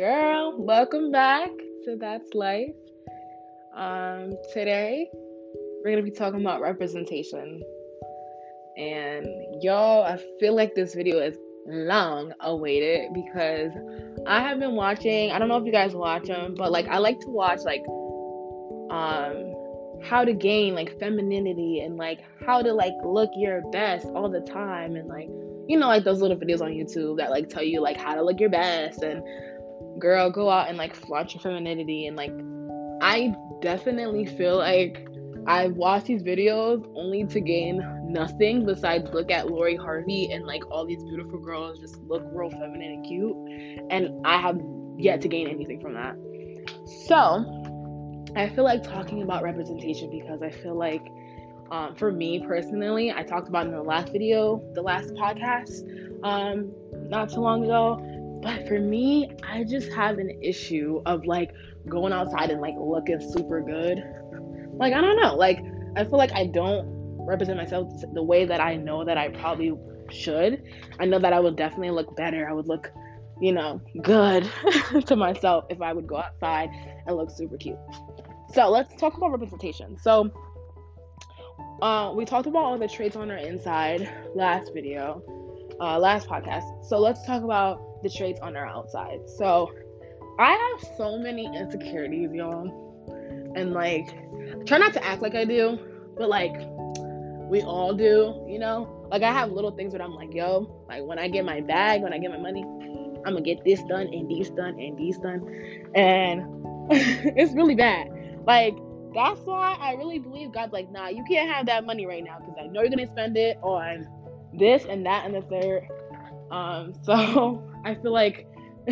girl. Welcome back to That's Life. Um, today we're gonna be talking about representation. And y'all, I feel like this video is long awaited because I have been watching. I don't know if you guys watch them, but like I like to watch like um how to gain like femininity and like how to like look your best all the time and like you know like those little videos on YouTube that like tell you like how to look your best and girl go out and like flaunt your femininity and like I definitely feel like I watch these videos only to gain nothing besides look at Lori Harvey and like all these beautiful girls just look real feminine and cute and I have yet to gain anything from that. So I feel like talking about representation because I feel like um, for me personally, I talked about in the last video, the last podcast, um, not too long ago. But for me, I just have an issue of like going outside and like looking super good. Like, I don't know. Like, I feel like I don't represent myself the way that I know that I probably should. I know that I would definitely look better. I would look, you know, good to myself if I would go outside and look super cute. So let's talk about representation. So uh, we talked about all the traits on our inside last video, uh, last podcast. So let's talk about the traits on our outside. So I have so many insecurities, y'all. And like, try not to act like I do, but like, we all do, you know? Like, I have little things that I'm like, yo, like, when I get my bag, when I get my money, I'm gonna get this done and these done and these done. And it's really bad. Like, that's why I really believe God's like, nah, you can't have that money right now because I know you're gonna spend it on this and that and the third. Um, so I feel like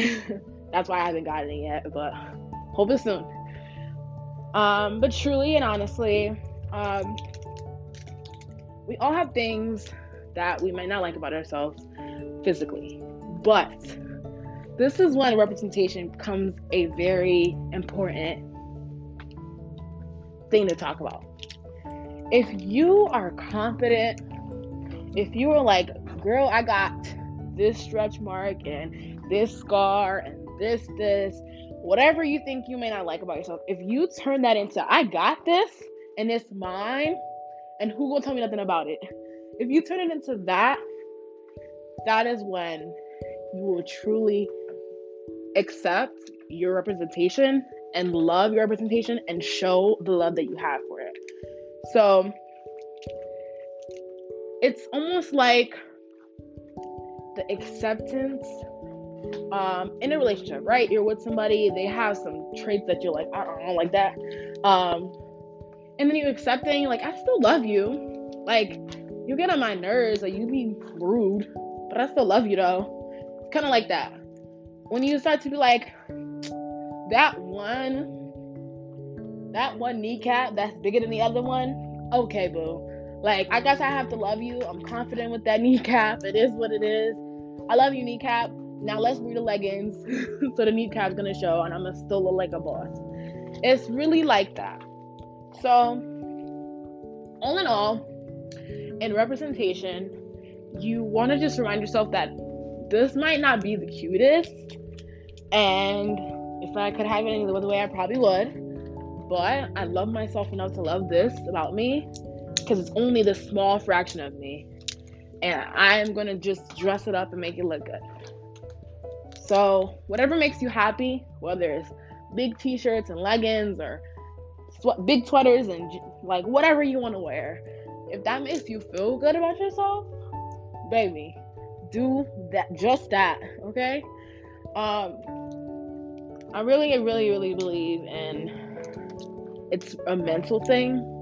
that's why I haven't gotten it yet, but hope it's soon. Um, but truly and honestly, um, we all have things that we might not like about ourselves physically, but this is when representation becomes a very important thing to talk about. If you are confident, if you are like, girl, I got this stretch mark and this scar and this, this, whatever you think you may not like about yourself, if you turn that into, I got this and it's mine, and who will tell me nothing about it? If you turn it into that, that is when you will truly accept your representation and love your representation and show the love that you have for it. So it's almost like the acceptance um, in a relationship, right? You're with somebody, they have some traits that you're like, I don't like that. Um, and then you accept it like, I still love you. Like, you get on my nerves, like, you be rude, but I still love you though. It's kind of like that. When you start to be like, that one that one kneecap that's bigger than the other one, okay, boo. Like, I guess I have to love you. I'm confident with that kneecap. It is what it is. I love you, kneecap. Now let's read the leggings so the kneecap's gonna show and I'm gonna still look like a boss. It's really like that. So, all in all, in representation, you want to just remind yourself that this might not be the cutest and if I could have it any other way, I probably would. But I love myself enough to love this about me because it's only the small fraction of me. And I'm going to just dress it up and make it look good. So, whatever makes you happy, whether it's big t shirts and leggings or sw- big sweaters and like whatever you want to wear, if that makes you feel good about yourself, baby, do that, just that, okay? Um, I really, really, really believe in it's a mental thing.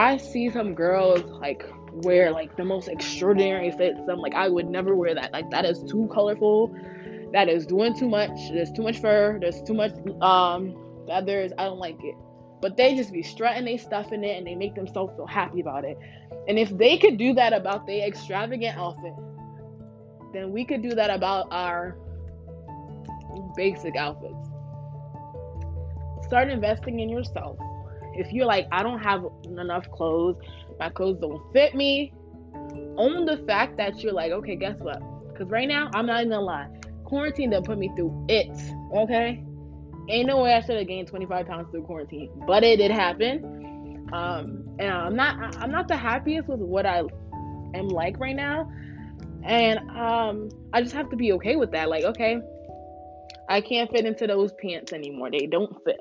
I see some girls like wear like the most extraordinary fits. I'm like, I would never wear that. Like that is too colorful. That is doing too much. There's too much fur. There's too much um feathers. I don't like it. But they just be strutting they stuff in it and they make themselves feel happy about it. And if they could do that about their extravagant outfit, then we could do that about our basic outfits. Start investing in yourself. If you're like, I don't have enough clothes, my clothes don't fit me, own the fact that you're like, okay, guess what? Because right now, I'm not even gonna lie. quarantine that put me through it. Okay, ain't no way I should have gained 25 pounds through quarantine, but it did happen. Um, and I'm not I'm not the happiest with what I am like right now, and um, I just have to be okay with that. Like, okay, I can't fit into those pants anymore. They don't fit.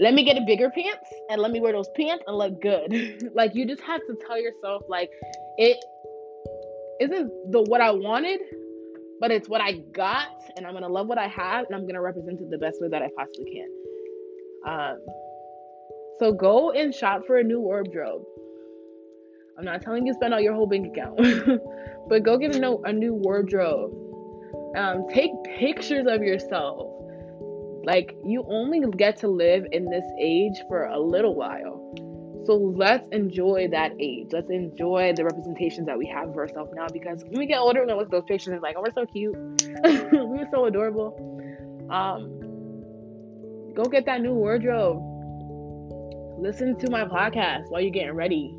Let me get a bigger pants and let me wear those pants and look good. like you just have to tell yourself like it isn't the what I wanted, but it's what I got, and I'm gonna love what I have, and I'm gonna represent it the best way that I possibly can. Um, so go and shop for a new wardrobe. I'm not telling you spend all your whole bank account, but go get a, no, a new wardrobe. Um, take pictures of yourself. Like you only get to live in this age for a little while. So let's enjoy that age. Let's enjoy the representations that we have of ourselves now because when we get older, we're gonna look at those pictures and like, oh, we're so cute. we were so adorable. Um, go get that new wardrobe. Listen to my podcast while you're getting ready.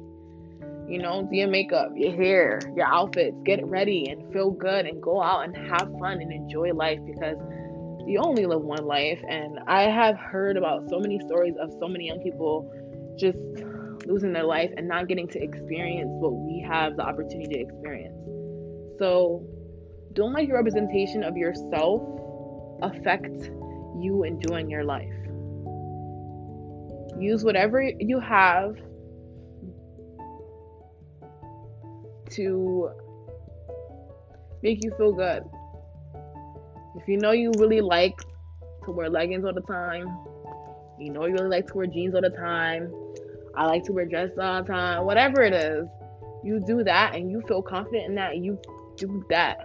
You know, do your makeup, your hair, your outfits, get ready and feel good and go out and have fun and enjoy life because you only live one life. And I have heard about so many stories of so many young people just losing their life and not getting to experience what we have the opportunity to experience. So don't let your representation of yourself affect you enjoying your life. Use whatever you have to make you feel good. If you know you really like to wear leggings all the time, you know you really like to wear jeans all the time, I like to wear dresses all the time, whatever it is, you do that and you feel confident in that, you do that.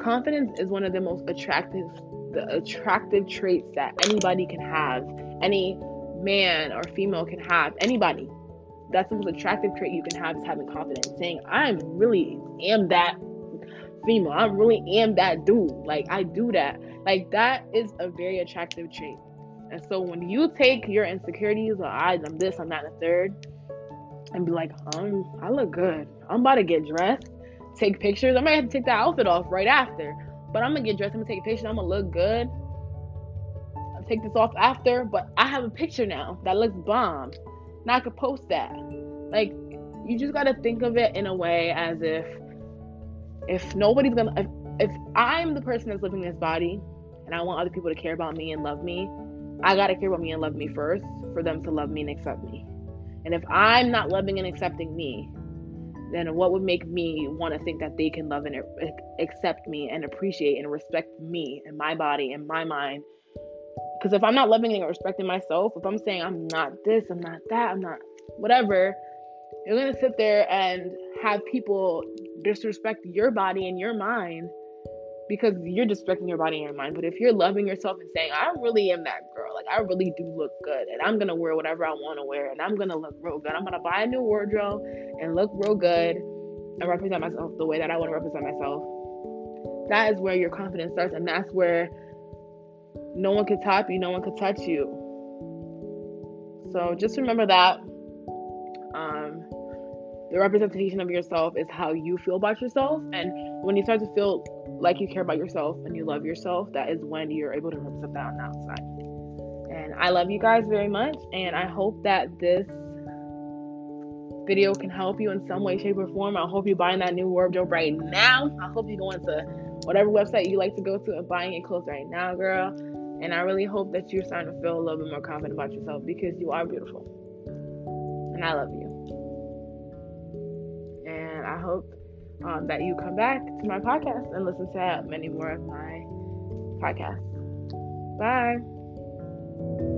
Confidence is one of the most attractive the attractive traits that anybody can have. Any man or female can have. Anybody. That's the most attractive trait you can have is having confidence. Saying, I'm really am that female. I really am that dude. Like I do that. Like that is a very attractive trait. And so when you take your insecurities or I, I'm this, I'm not a third, and be like, um, I look good. I'm about to get dressed, take pictures. I might have to take that outfit off right after, but I'm gonna get dressed. I'm gonna take a picture. I'm gonna look good. I'll take this off after, but I have a picture now that looks bomb. Now I could post that. Like, you just gotta think of it in a way as if if nobody's gonna if, if I'm the person that's living this body and I want other people to care about me and love me, I gotta care about me and love me first for them to love me and accept me. And if I'm not loving and accepting me, then what would make me want to think that they can love and accept me and appreciate and respect me and my body and my mind? Because if I'm not loving and respecting myself, if I'm saying I'm not this, I'm not that, I'm not whatever, you're gonna sit there and have people disrespect your body and your mind because you're disrespecting your body and your mind. But if you're loving yourself and saying, I really am that girl, like I really do look good, and I'm gonna wear whatever I want to wear, and I'm gonna look real good. I'm gonna buy a new wardrobe and look real good and represent myself the way that I want to represent myself. That is where your confidence starts, and that's where no one can top you, no one can touch you. So just remember that. The representation of yourself is how you feel about yourself, and when you start to feel like you care about yourself and you love yourself, that is when you're able to represent that on the outside. And I love you guys very much, and I hope that this video can help you in some way, shape, or form. I hope you're buying that new wardrobe right now. I hope you're going to whatever website you like to go to and buying it clothes right now, girl. And I really hope that you're starting to feel a little bit more confident about yourself because you are beautiful. And I love you. Hope um, that you come back to my podcast and listen to many more of my podcasts. Bye.